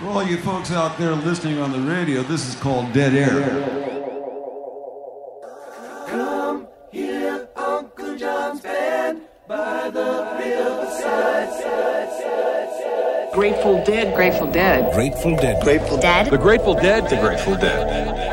For all you folks out there listening on the radio, this is called Dead Air. Come hear Uncle John's band by the riverside. Grateful Dead, Grateful Dead. Grateful Dead. Grateful Dead. The Grateful Dead. The Grateful Dead.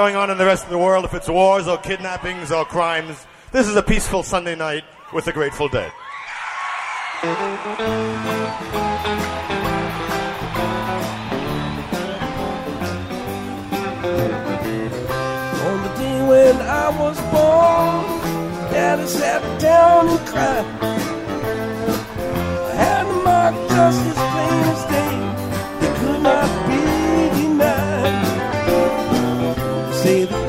Going on in the rest of the world, if it's wars or kidnappings or crimes, this is a peaceful Sunday night with the Grateful Dead. On the day when I was born, Daddy sat down and cried. I had to mark just as plain as Say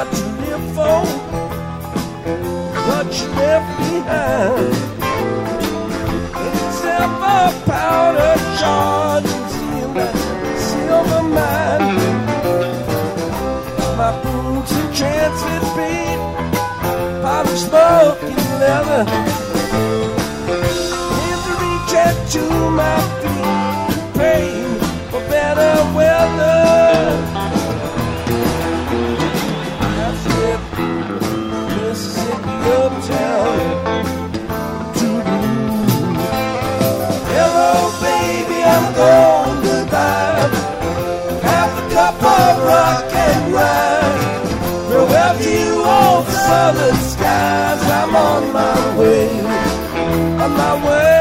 you got to live for, what you left behind. Except for powder charge and that silver mine. My boots and transit beat, polished smoking leather. Need to reach out to my feet, praying for better weather. You, old southern skies. I'm on my way, on my way.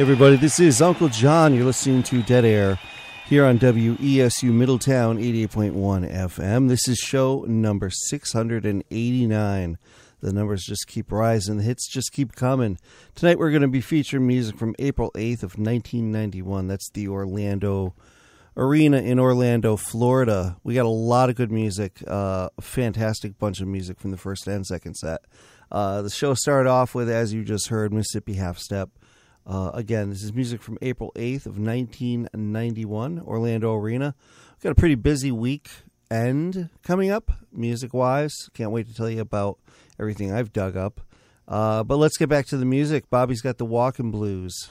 Everybody, this is Uncle John. You're listening to Dead Air here on WESU Middletown 88.1 FM. This is show number 689. The numbers just keep rising, the hits just keep coming. Tonight we're going to be featuring music from April 8th of 1991. That's the Orlando Arena in Orlando, Florida. We got a lot of good music, uh, a fantastic bunch of music from the first and second set. Uh, the show started off with, as you just heard, Mississippi Half Step. Uh, again, this is music from April 8th of 1991, Orlando Arena. We've got a pretty busy week end coming up, music wise. Can't wait to tell you about everything I've dug up. Uh, but let's get back to the music. Bobby's got the walking blues.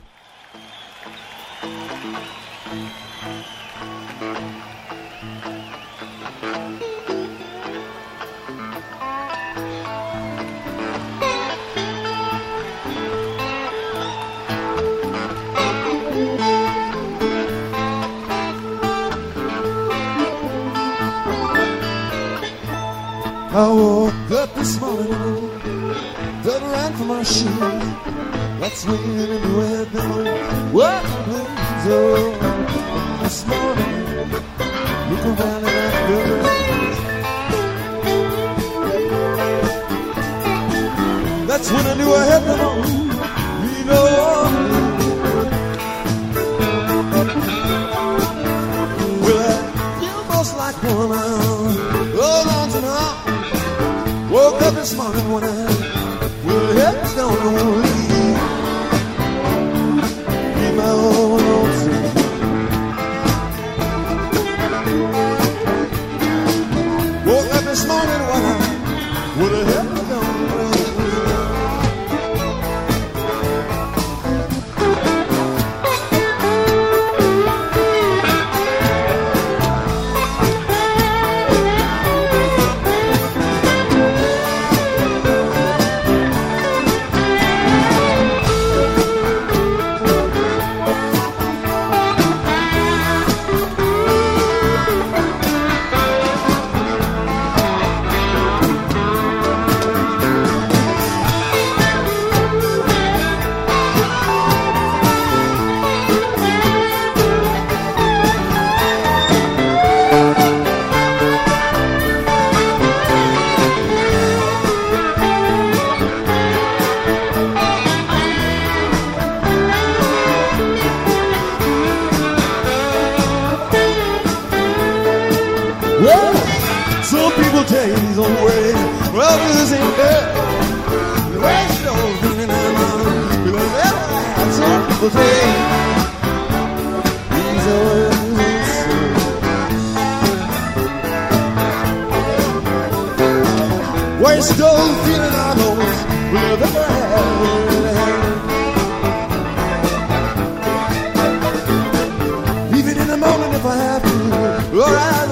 I woke up this morning, felt right for my shoes. That's when it went down. What blues oh, this morning, look around and I feel. That's when I knew I had to know, you know. Well, I feel most like one. This morning when I well, head's down Some people take his own way, others ain't there. The rest of them in their mind, but I never had some people take these own Waste those feeling I know, will never have. Even in the morning if I have to, or out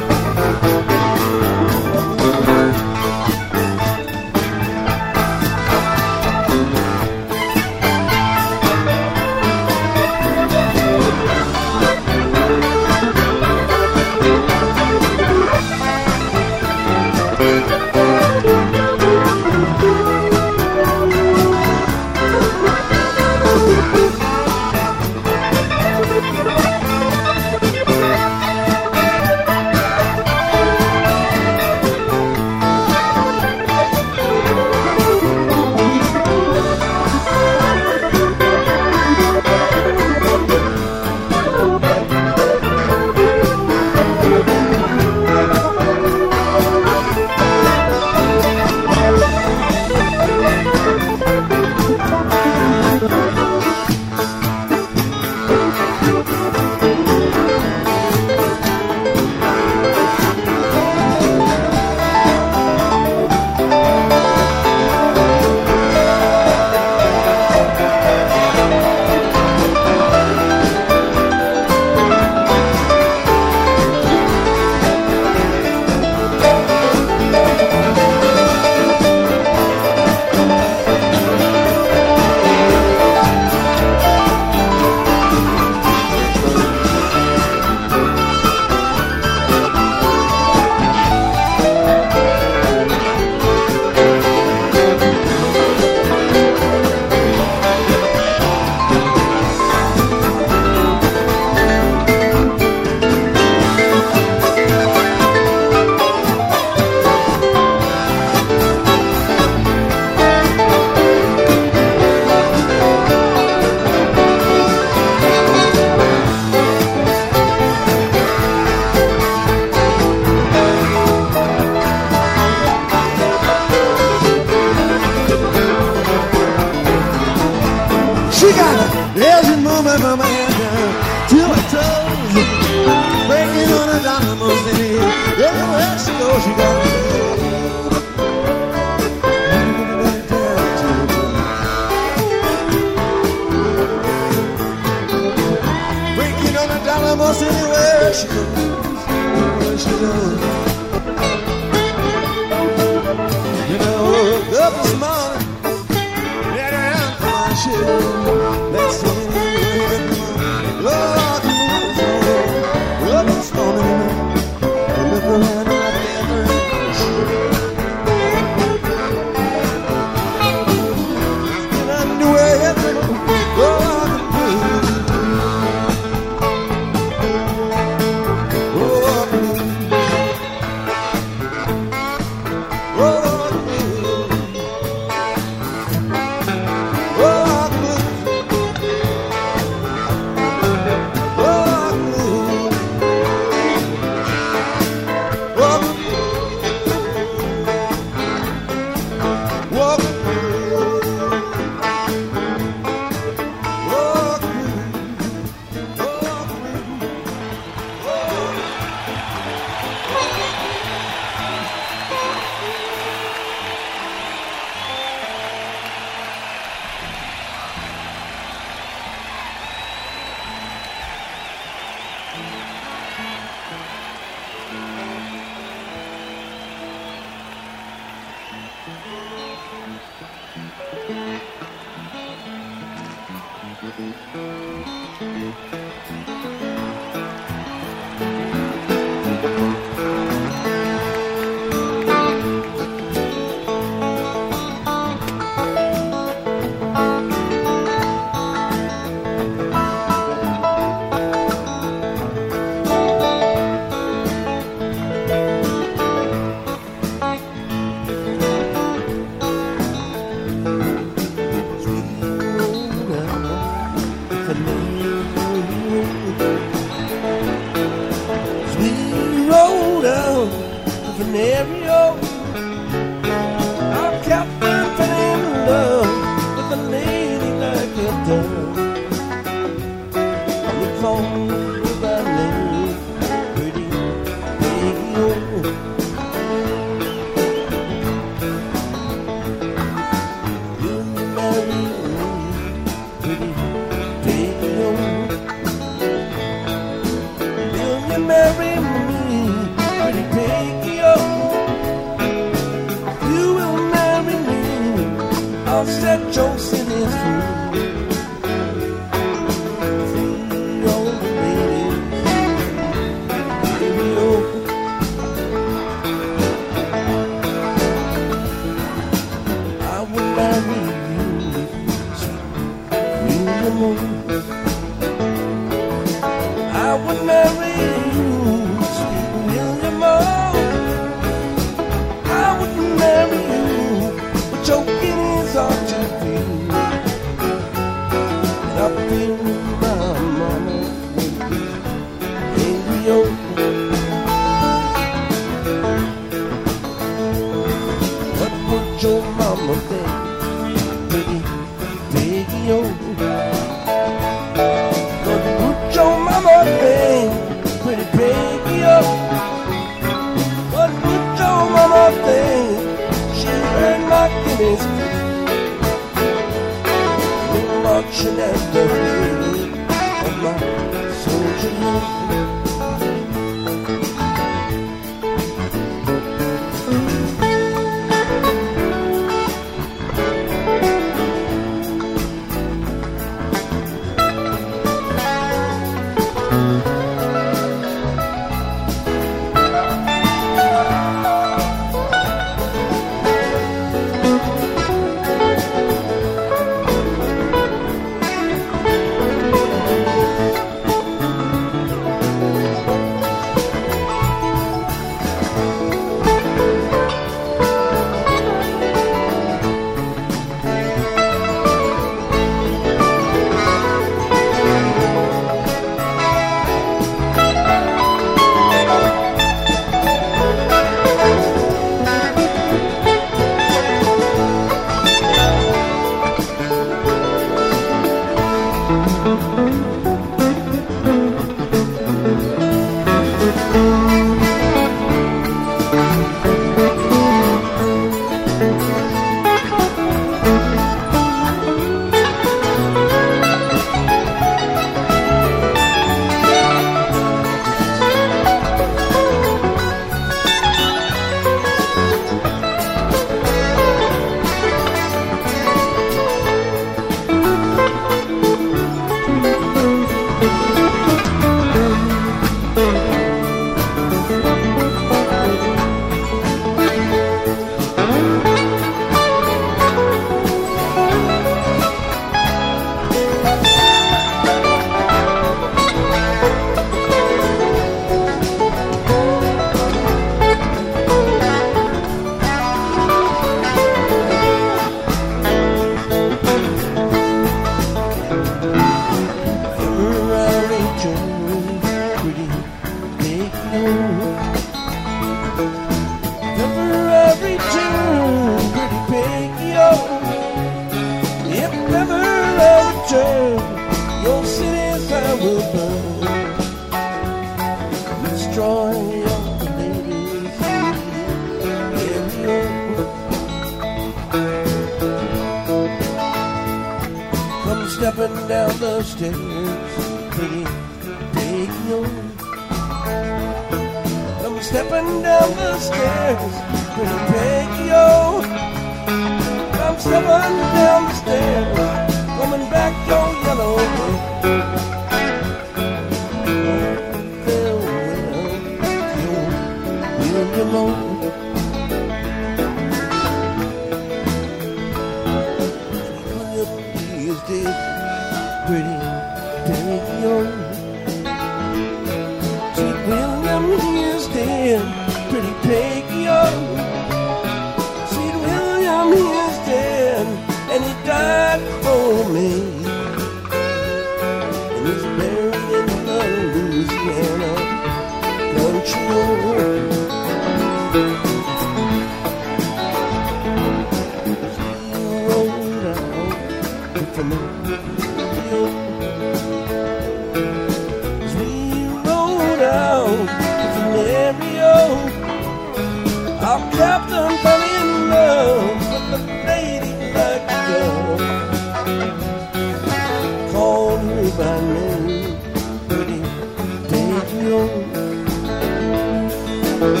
Pretty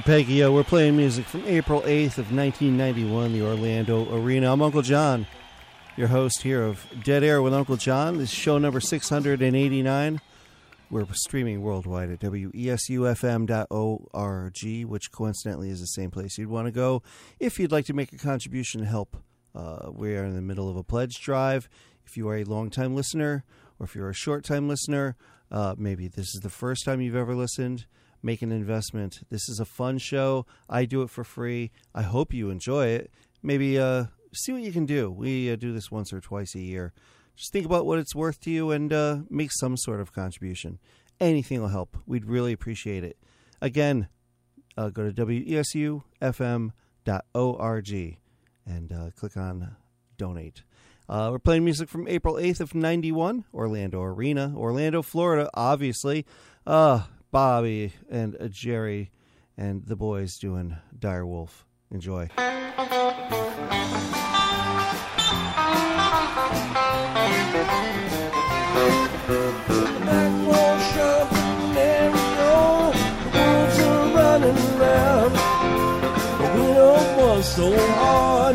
Peggy-O. We're playing music from April 8th of 1991, the Orlando Arena. I'm Uncle John, your host here of Dead Air with Uncle John. This is show number 689. We're streaming worldwide at wesufm.org, which coincidentally is the same place you'd want to go if you'd like to make a contribution to help. Uh, we are in the middle of a pledge drive. If you are a long-time listener, or if you're a short-time listener, uh, maybe this is the first time you've ever listened, make an investment. This is a fun show. I do it for free. I hope you enjoy it. Maybe uh, see what you can do. We uh, do this once or twice a year. Just think about what it's worth to you and uh, make some sort of contribution. Anything will help. We'd really appreciate it. Again, uh, go to wesufm.org and uh, click on donate. Uh, we're playing music from April 8th of 91, Orlando Arena, Orlando, Florida, obviously. Uh, Bobby and uh, Jerry and the boys doing Dire Wolf. Enjoy. So hard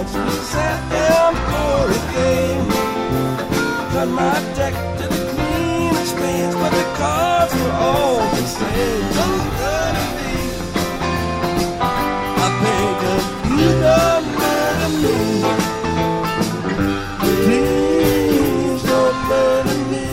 We sat down for a game. Cut my deck to the cleanest spades, but the cards were all the same. Don't murder me. I beg of you, don't murder me. Please don't murder me.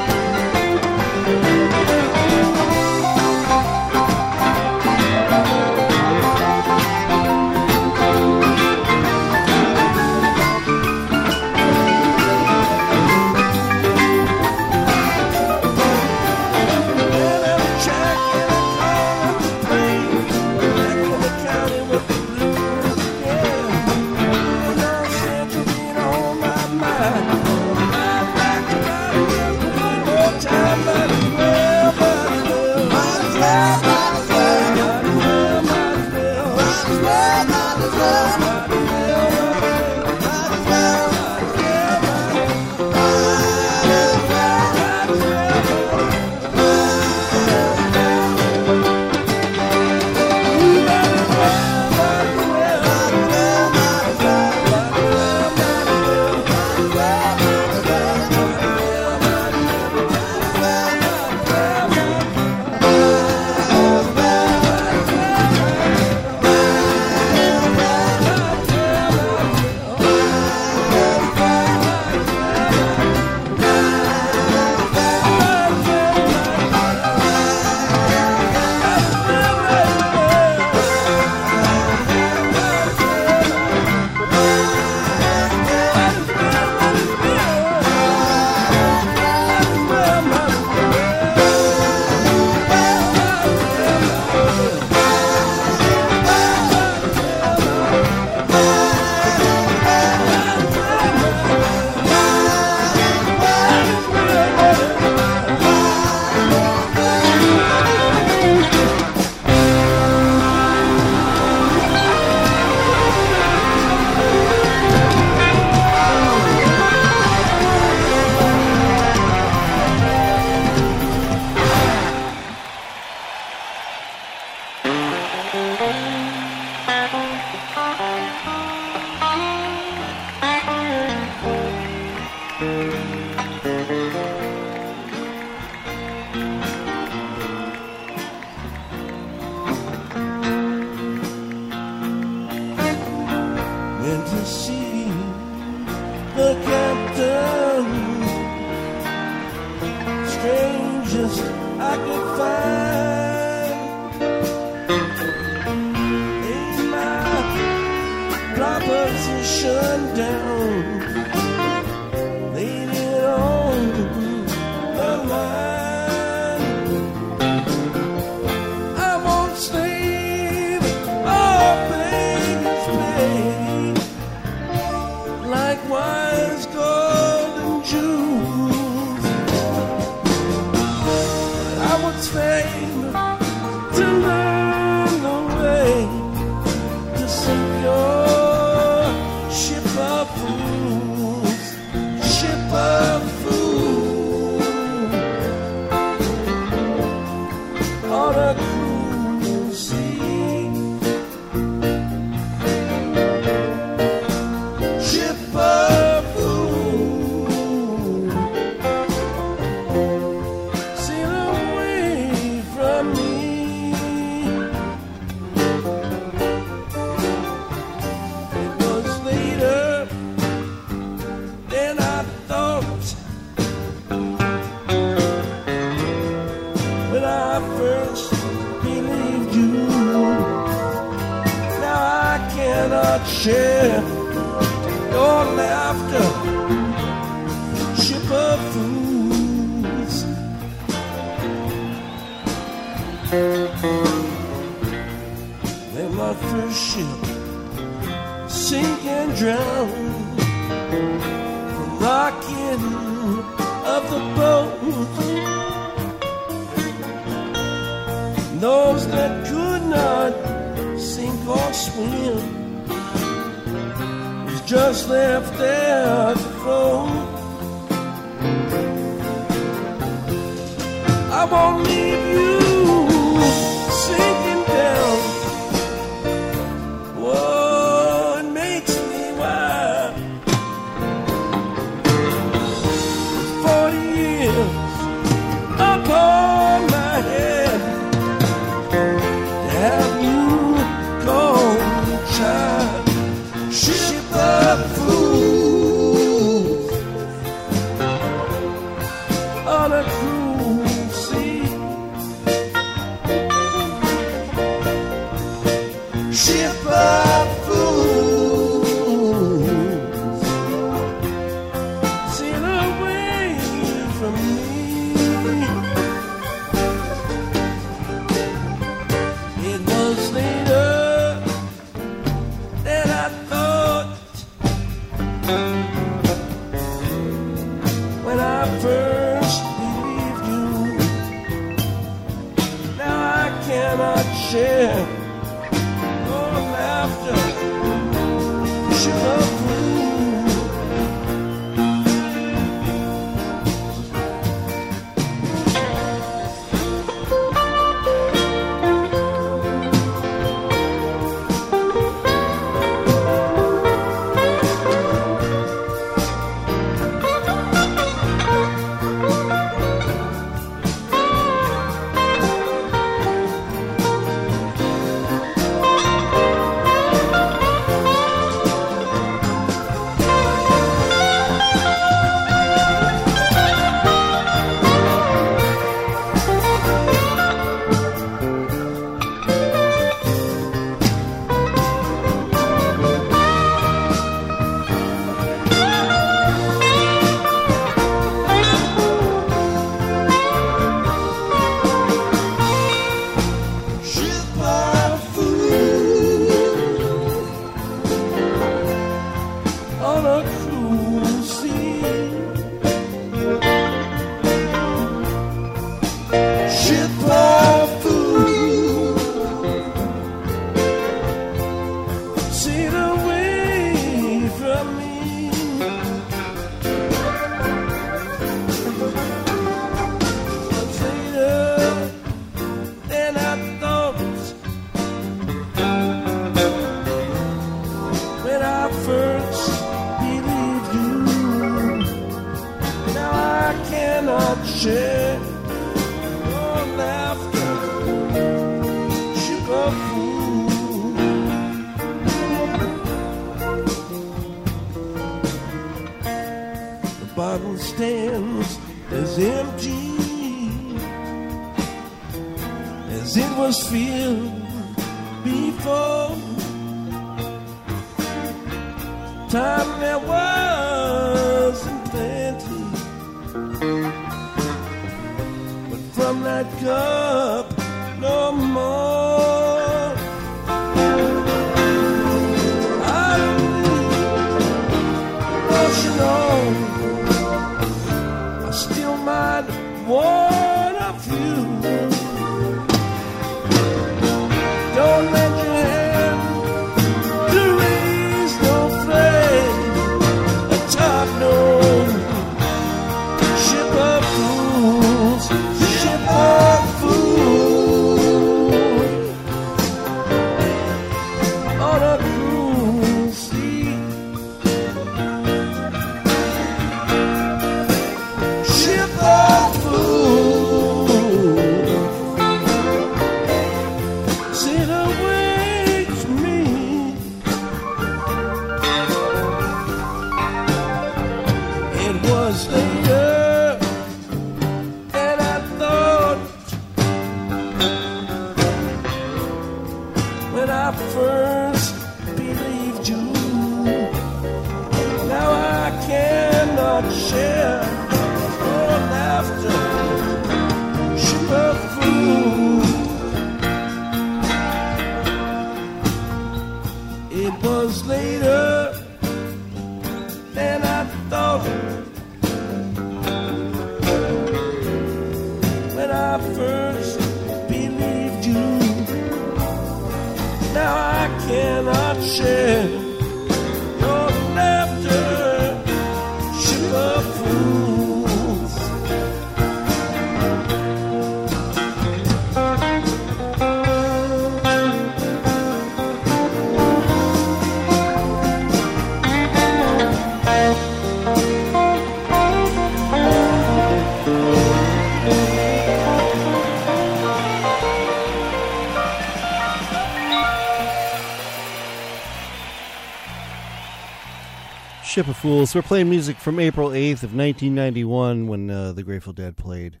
Ship of Fools. We're playing music from April 8th of 1991 when uh, the Grateful Dead played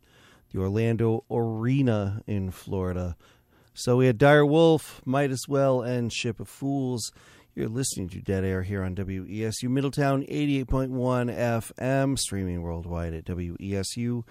the Orlando Arena in Florida. So we had Dire Wolf, Might As Well, and Ship of Fools. You're listening to Dead Air here on WESU Middletown 88.1 FM, streaming worldwide at WESUFM.org.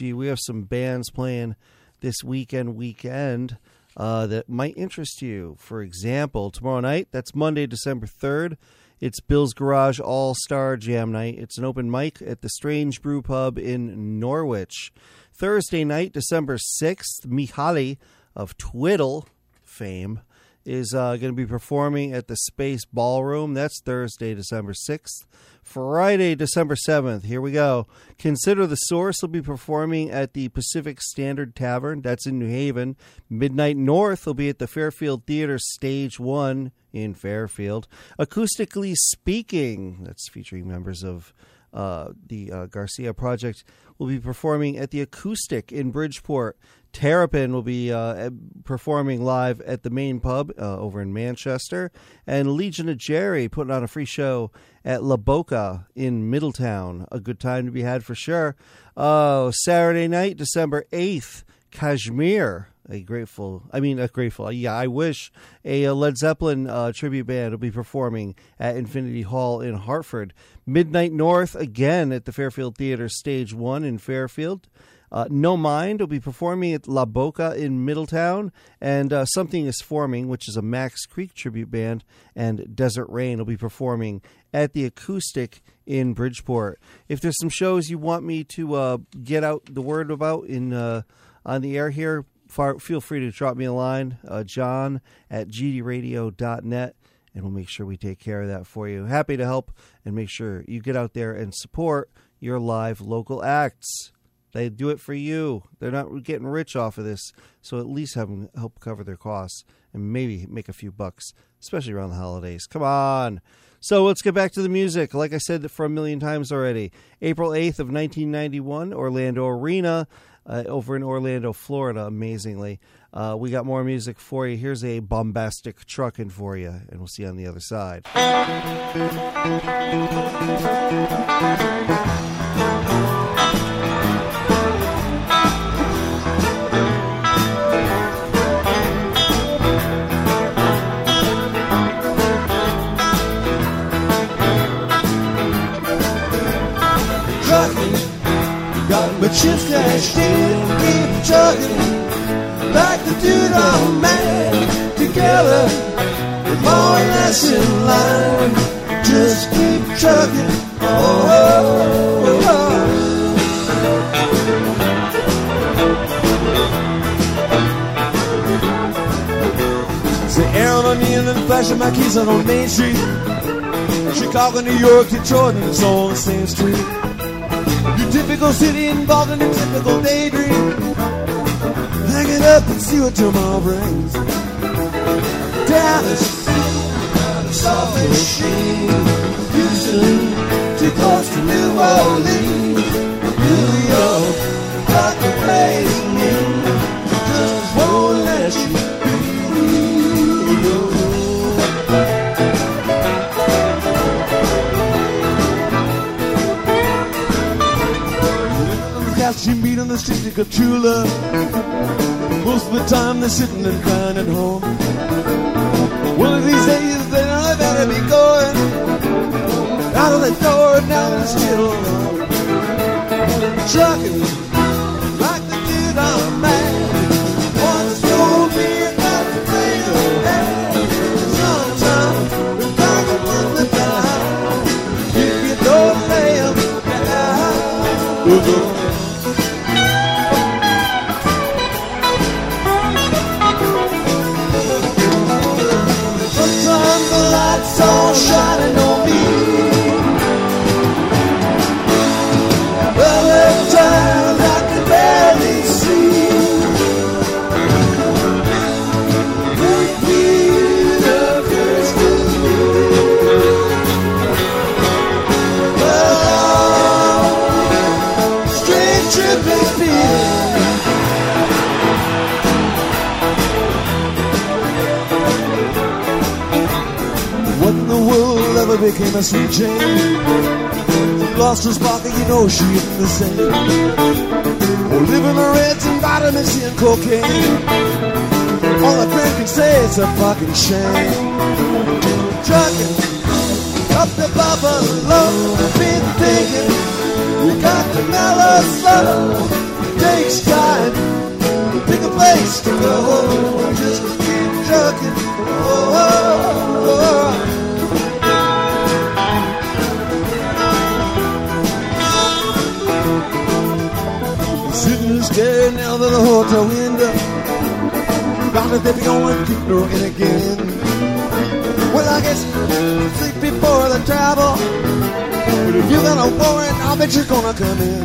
We have some bands playing this weekend, weekend uh, that might interest you. For example, tomorrow night, that's Monday, December 3rd, it's Bill's Garage All Star Jam Night. It's an open mic at the Strange Brew Pub in Norwich. Thursday night, December 6th, Mihali of Twiddle fame is uh, going to be performing at the Space Ballroom. That's Thursday, December 6th. Friday, December 7th, here we go. Consider the Source will be performing at the Pacific Standard Tavern. That's in New Haven. Midnight North will be at the Fairfield Theater Stage 1 in Fairfield. Acoustically Speaking, that's featuring members of uh, the uh, Garcia Project, will be performing at the Acoustic in Bridgeport. Terrapin will be uh, performing live at the main pub uh, over in Manchester. And Legion of Jerry putting on a free show at La Boca in Middletown. A good time to be had for sure. Oh, Saturday night, December 8th, Kashmir a grateful i mean a grateful yeah i wish a, led zeppelin uh, tribute band will be performing at infinity hall in hartford midnight north again at the fairfield theater stage one in fairfield uh, no mind will be performing at la boca in middletown and uh, something is forming which is a max creek tribute band and desert rain will be performing at the acoustic in bridgeport if there's some shows you want me to uh, get out the word about in uh, on the air here far, feel free to drop me a line, uh, john at gdradio.net, and we'll make sure we take care of that for you. Happy to help and make sure you get out there and support your live local acts. They do it for you. They're not getting rich off of this, so at least have them help cover their costs and maybe make a few bucks, especially around the holidays. Come on. So let's get back to the music. Like I said for a million times already, April 8th of 1991, Orlando Arena. uh, over in Orlando, Florida, amazingly. Uh, we got more music for you. Here's a bombastic trucking for you, and we'll see you on the other side. Chips cashed in, keep trucking. Like the dude man, together, we're more or less in line. Just keep trucking. Oh oh, oh, oh, oh. Say Aaron Onion and flashing my keys on Main Street. Chicago, New York, Detroit, and it's all the same street. Your typical city involved in a typical daydream. Hang it up and see what tomorrow brings. Dallas, Lake City, Houston, too close to New Orleans. New York, the place me, just won't let you Cats you meet on the street to get true love. Most of the time they're sitting and crying at home. One of these days they know they better be going out of the door now they're still alone. Trucking ever became a sweet Jane? Lost her sparkle, you know she isn't the same. Oh, living the reds and vitamins and cocaine. All a friend can say it's a fucking shame. Trucking up the buffalo, been thinking you got to mellow slow. Takes time, to pick a place to go. Just keep trucking. Oh, oh, oh. And out of the hotel window. Bound to think going keep looking again. Well, I guess sleep before the travel. But if you got a warrant, I'll bet you're gonna come in.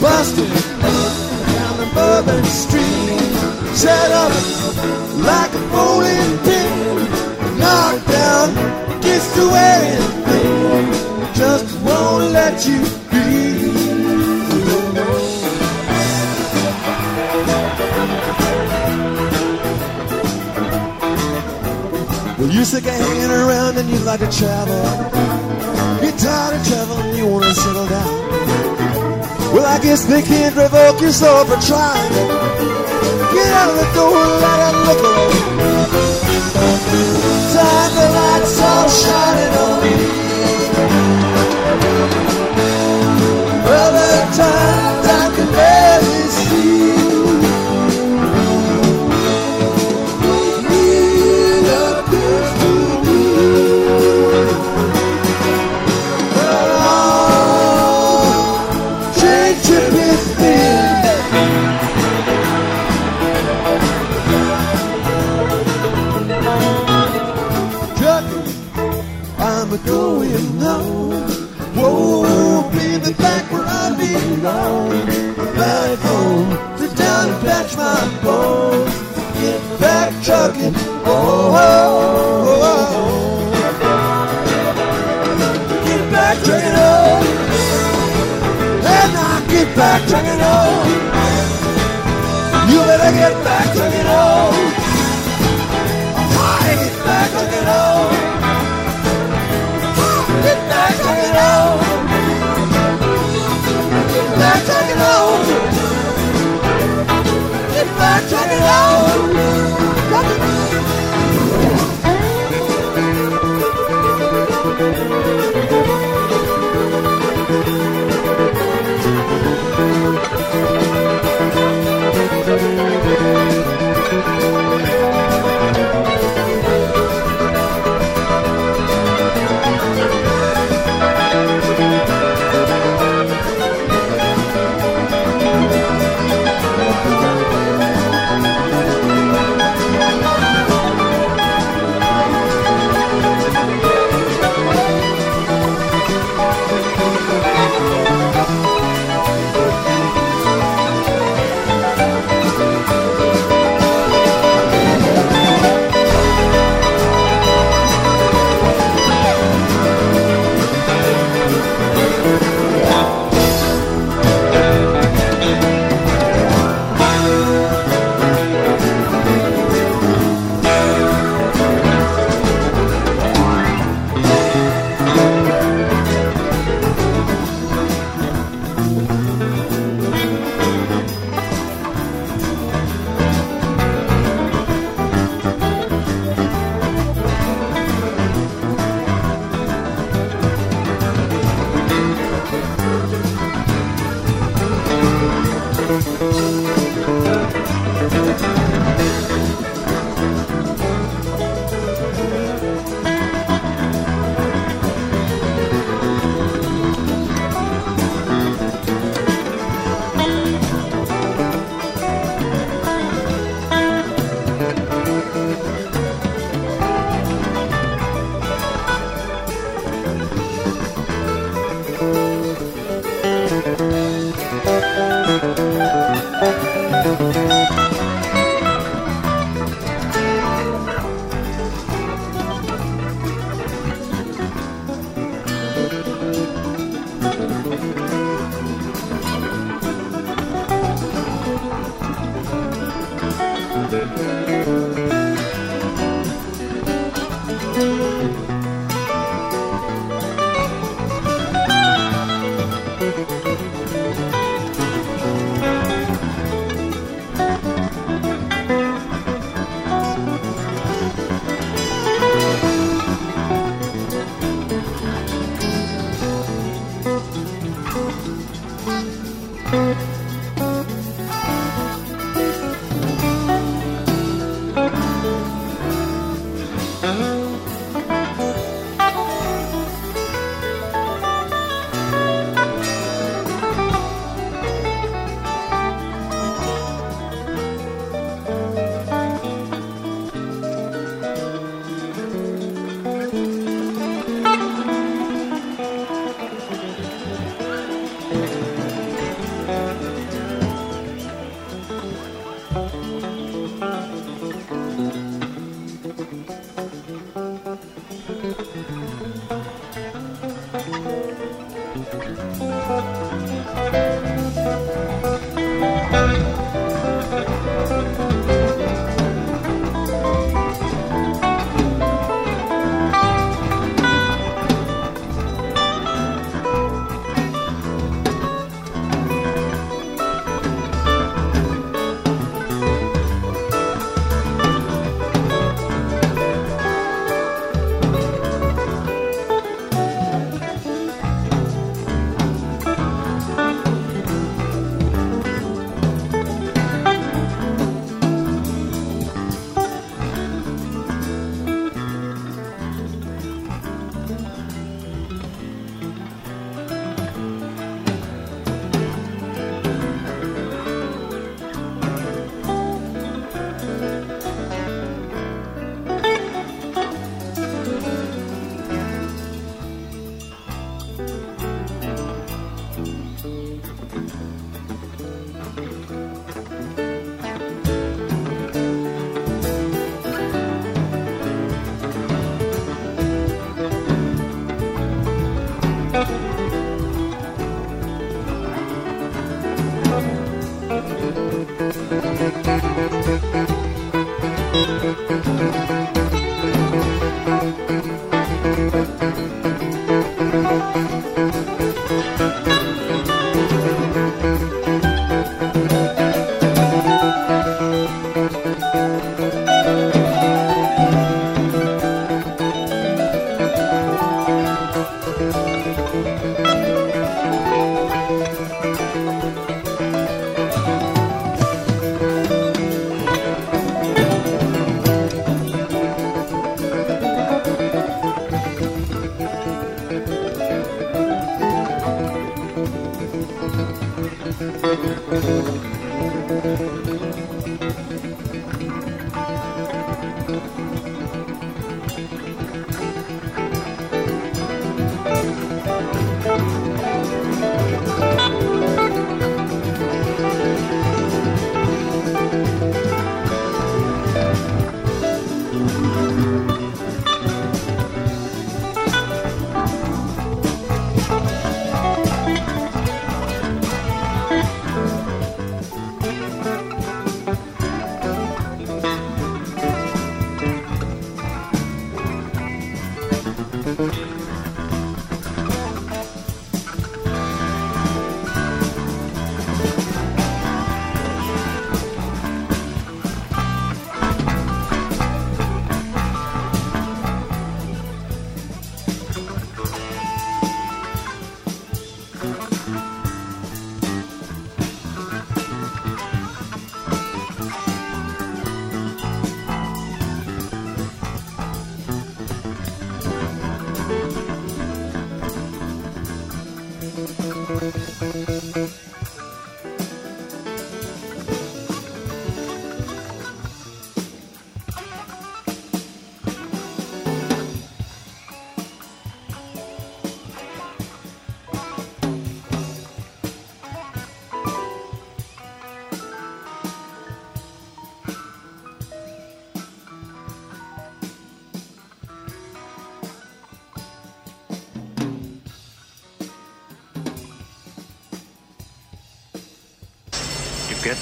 Busted down the Bourbon Street. Set up like a bowling pin. Knocked down to anything. Just won't let you you're sick of hanging around and you like to travel. You're tired of traveling, you want to settle down. Well, I guess they can't revoke your soul for trying. Get out of the door let it look. Time the lights all shining on me. Other Belong. Back home, sit down and patch my bones. Get back trucking. Oh, oh, oh, oh. Get back trucking. Oh. And I get back, trucking on. You better get back, trucking back,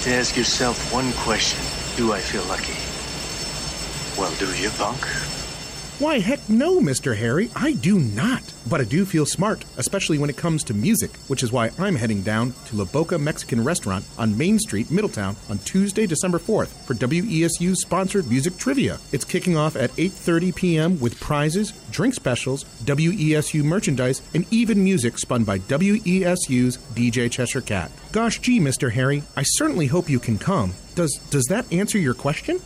You've to ask yourself one question. Do I feel lucky? Well, do you, punk? Why, heck no, Mr. Harry. I do not. But I do feel smart, especially when it comes to music, which is why I'm heading down to La Boca Mexican Restaurant on Main Street, Middletown, on Tuesday, December 4th for WESU sponsored music trivia. It's kicking off at 8:30 p.m. with prizes, drink specials, WESU merchandise, and even music spun by WESU's DJ Cheshire Cat. Gosh gee, Mr. Harry, I certainly hope you can come. Does does that answer your question?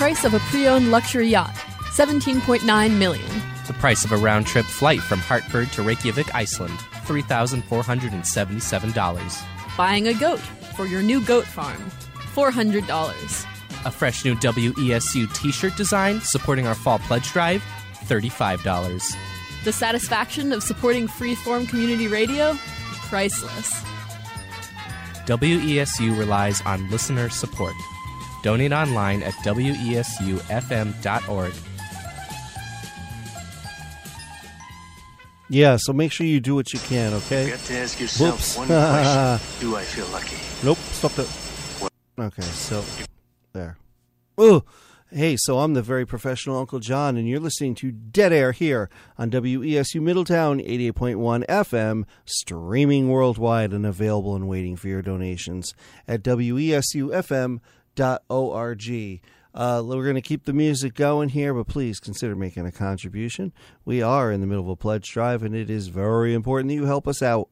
Price of a pre-owned luxury yacht, 17.9 million. The price of a round trip flight from Hartford to Reykjavik, Iceland, $3,477. Buying a goat for your new goat farm, $400. A fresh new WESU t shirt design supporting our fall pledge drive, $35. The satisfaction of supporting freeform community radio, priceless. WESU relies on listener support. Donate online at wesufm.org. Yeah, so make sure you do what you can, okay? You've got to ask yourself Whoops. one question. Do I feel lucky? Nope, stop that. Okay, so there. Oh, hey, so I'm the very professional Uncle John, and you're listening to Dead Air here on WESU Middletown 88.1 FM, streaming worldwide and available and waiting for your donations at wesufm.org. Uh, we're going to keep the music going here, but please consider making a contribution. We are in the middle of a pledge drive, and it is very important that you help us out.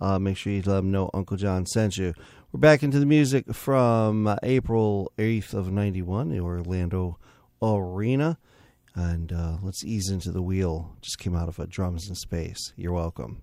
Uh, make sure you let them know Uncle John sent you. We're back into the music from uh, April 8th of 91, the Orlando Arena. And uh, let's ease into the wheel. Just came out of a drums in space. You're welcome.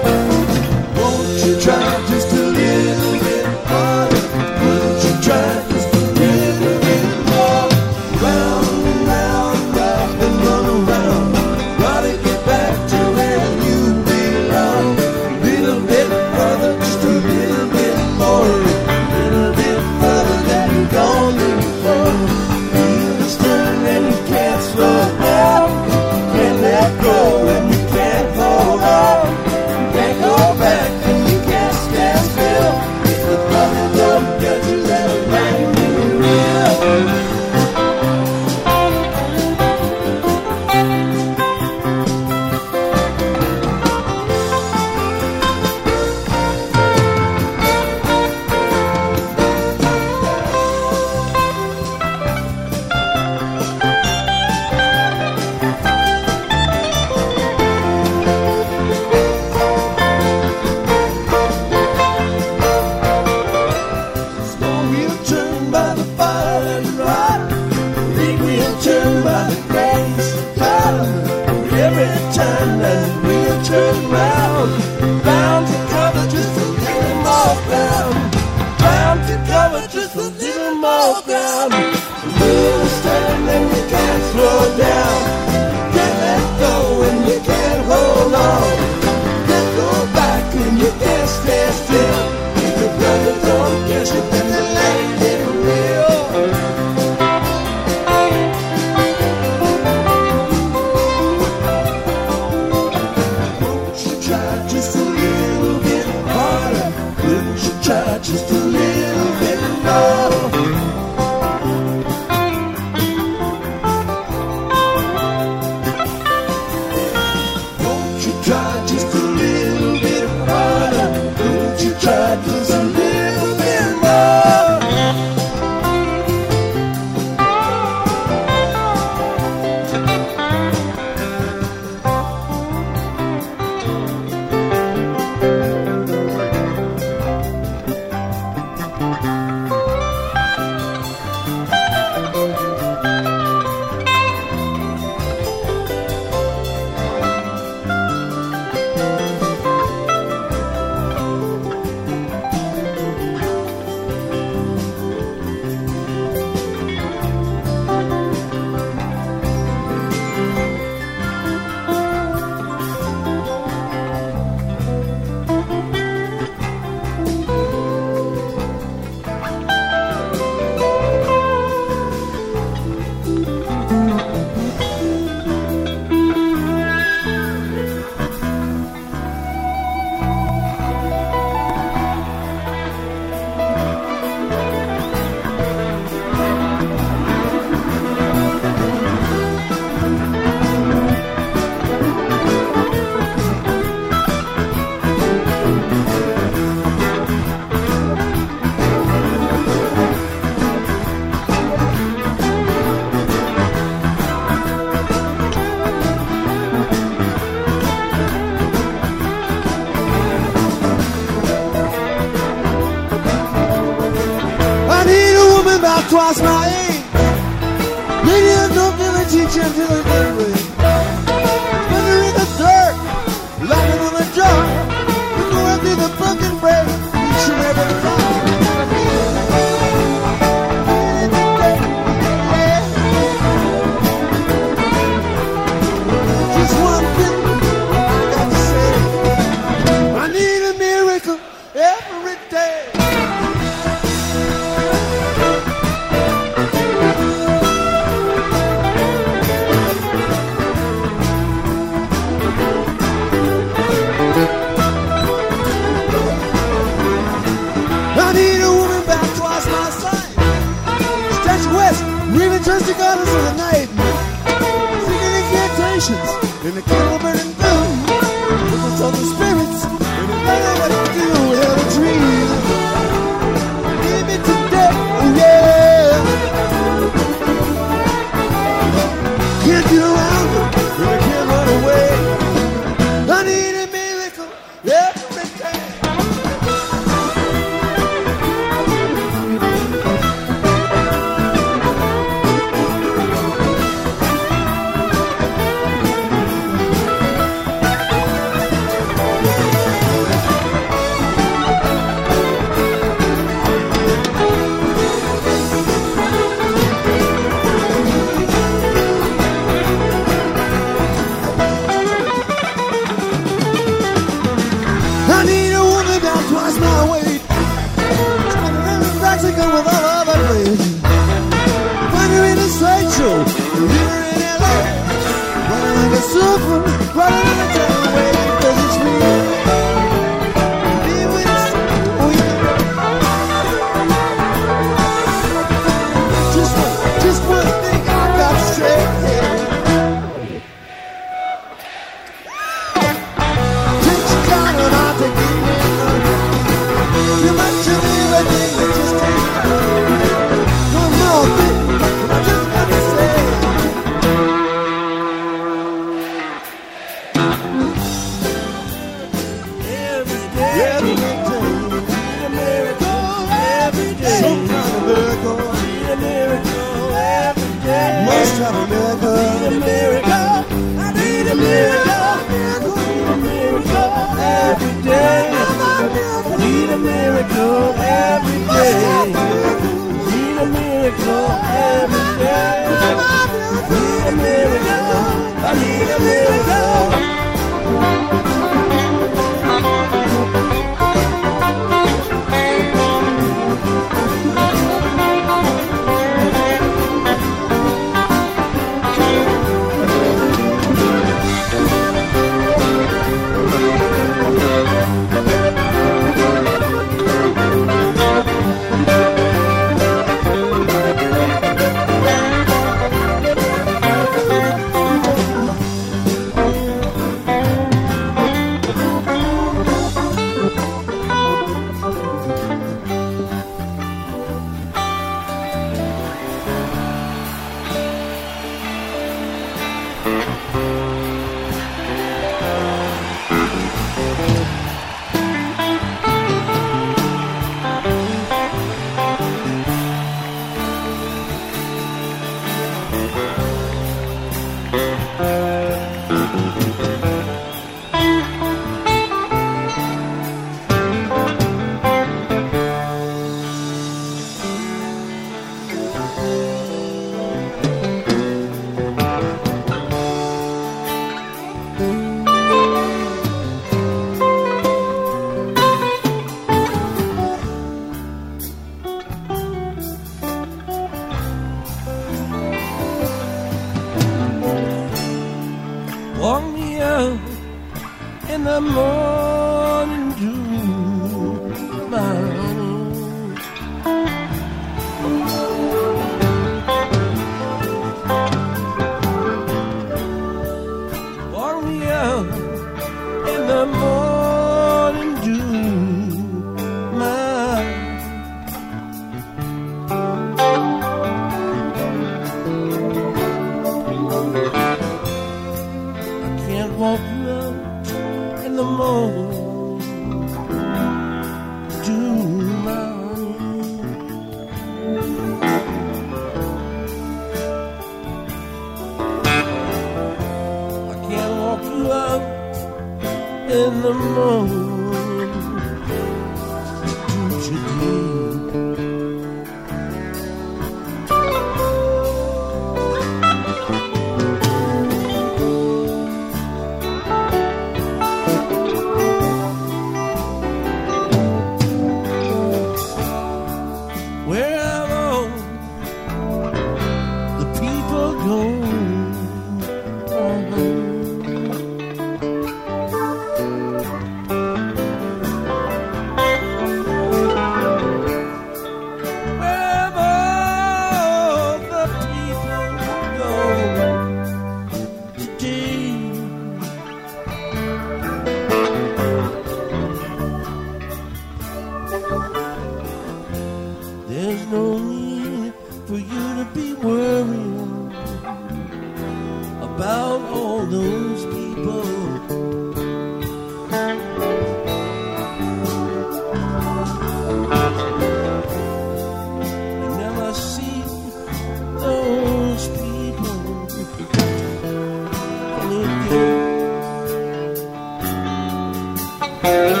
I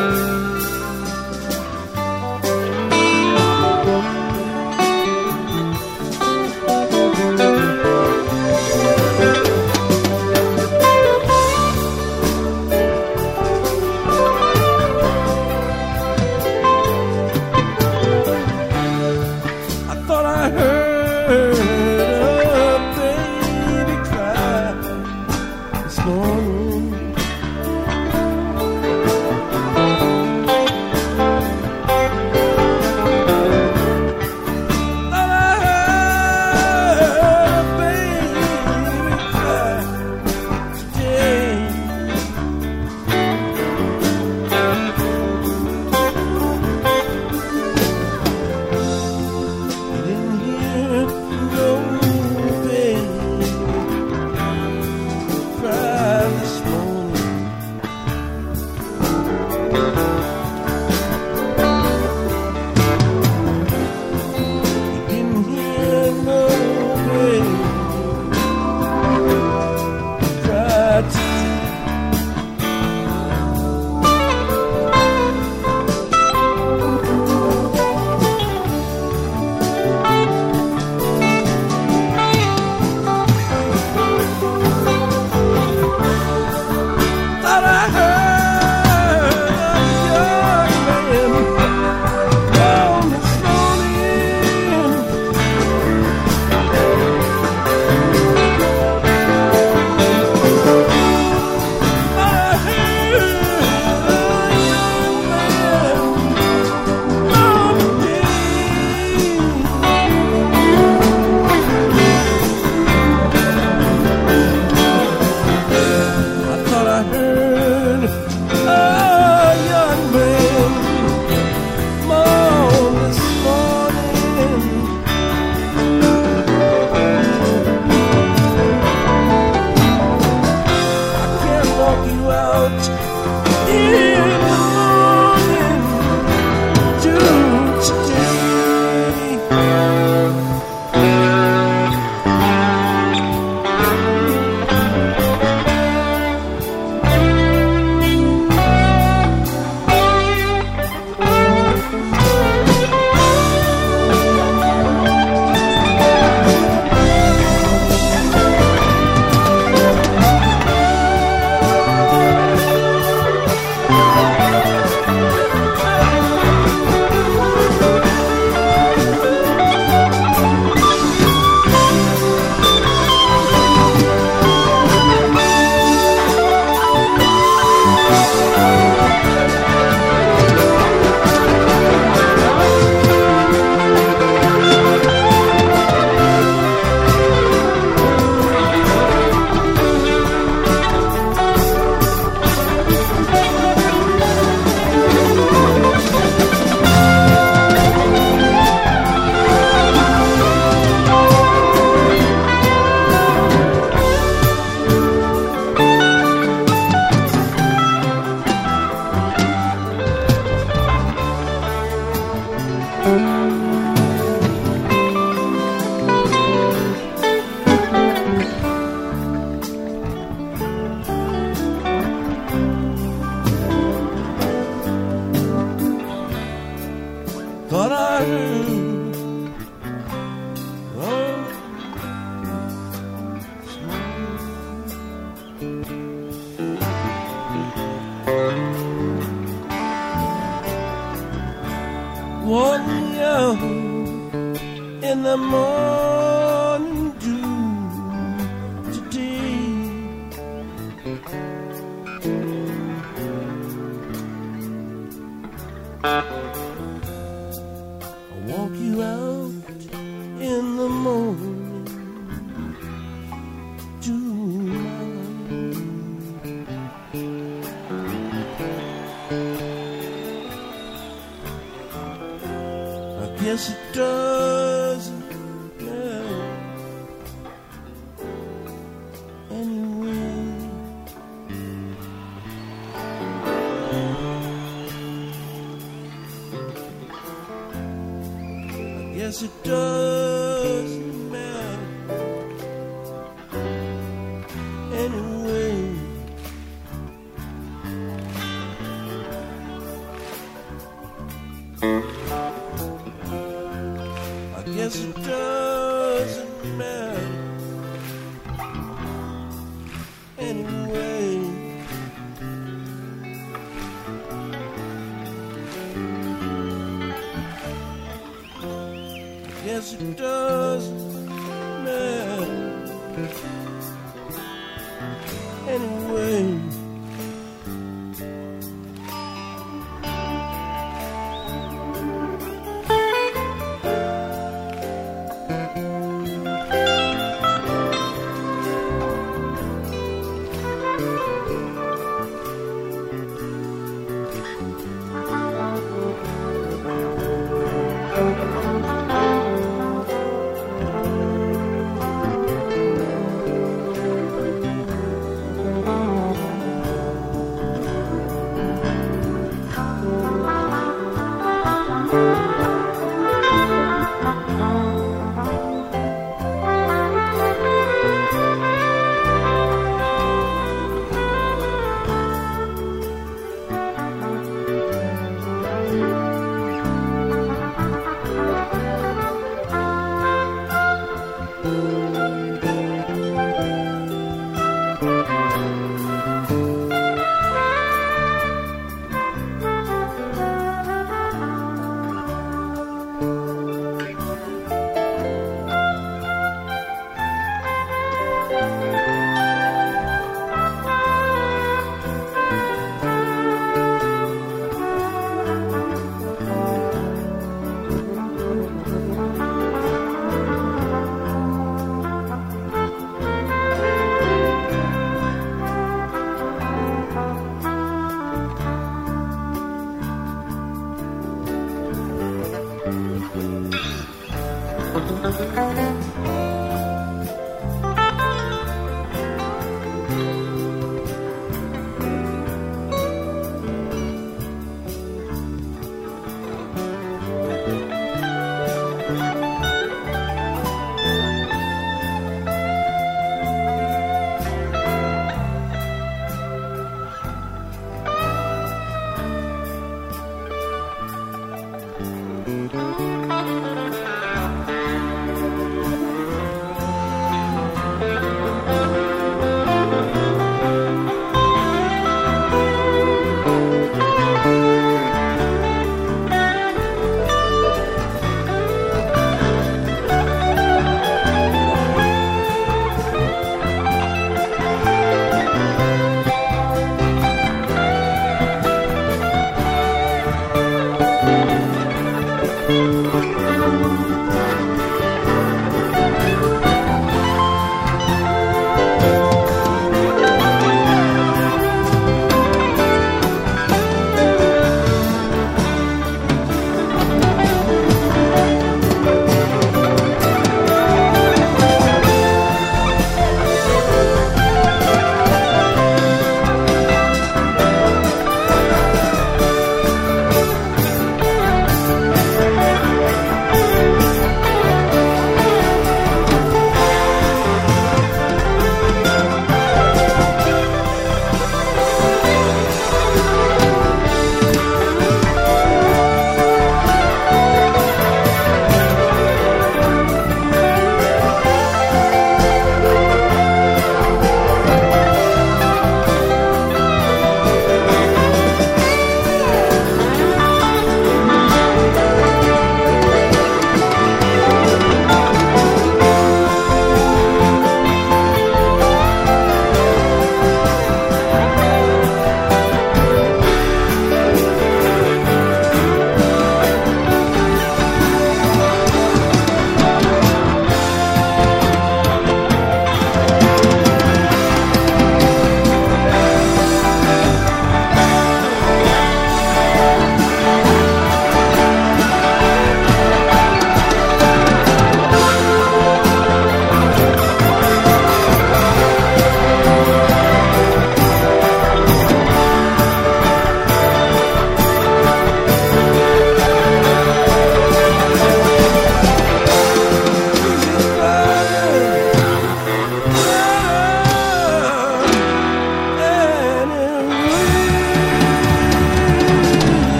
anyway.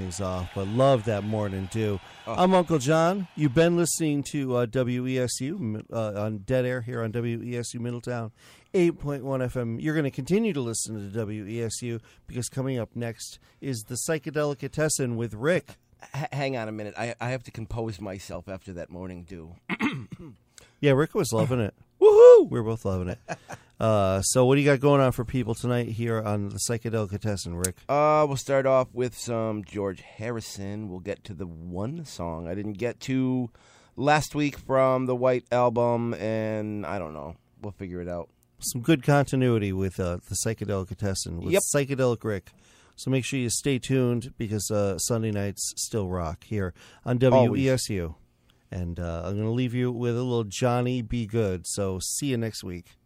Things off. But love that Morning Dew. I'm Uncle John. You've been listening to uh, WESU uh, on Dead Air here on WESU Middletown 8.1 FM. You're going to continue to listen to WESU because coming up next is the Psychedelicatessen with Rick. H- hang on a minute. I, I have to compose myself after that morning dew. Yeah, Rick was loving it. Woohoo! We are both loving it. Uh, so, what do you got going on for people tonight here on the Psychedelicatessen, Rick? Uh, we'll start off with some George Harrison. We'll get to the one song I didn't get to last week from the White Album, and I don't know. We'll figure it out. Some good continuity with uh, the Psychedelicatessen with Yep. Psychedelic Rick. So make sure you stay tuned because uh, Sunday nights still rock here on Always. WESU. And uh, I'm going to leave you with a little Johnny B. Goode. So see you next week.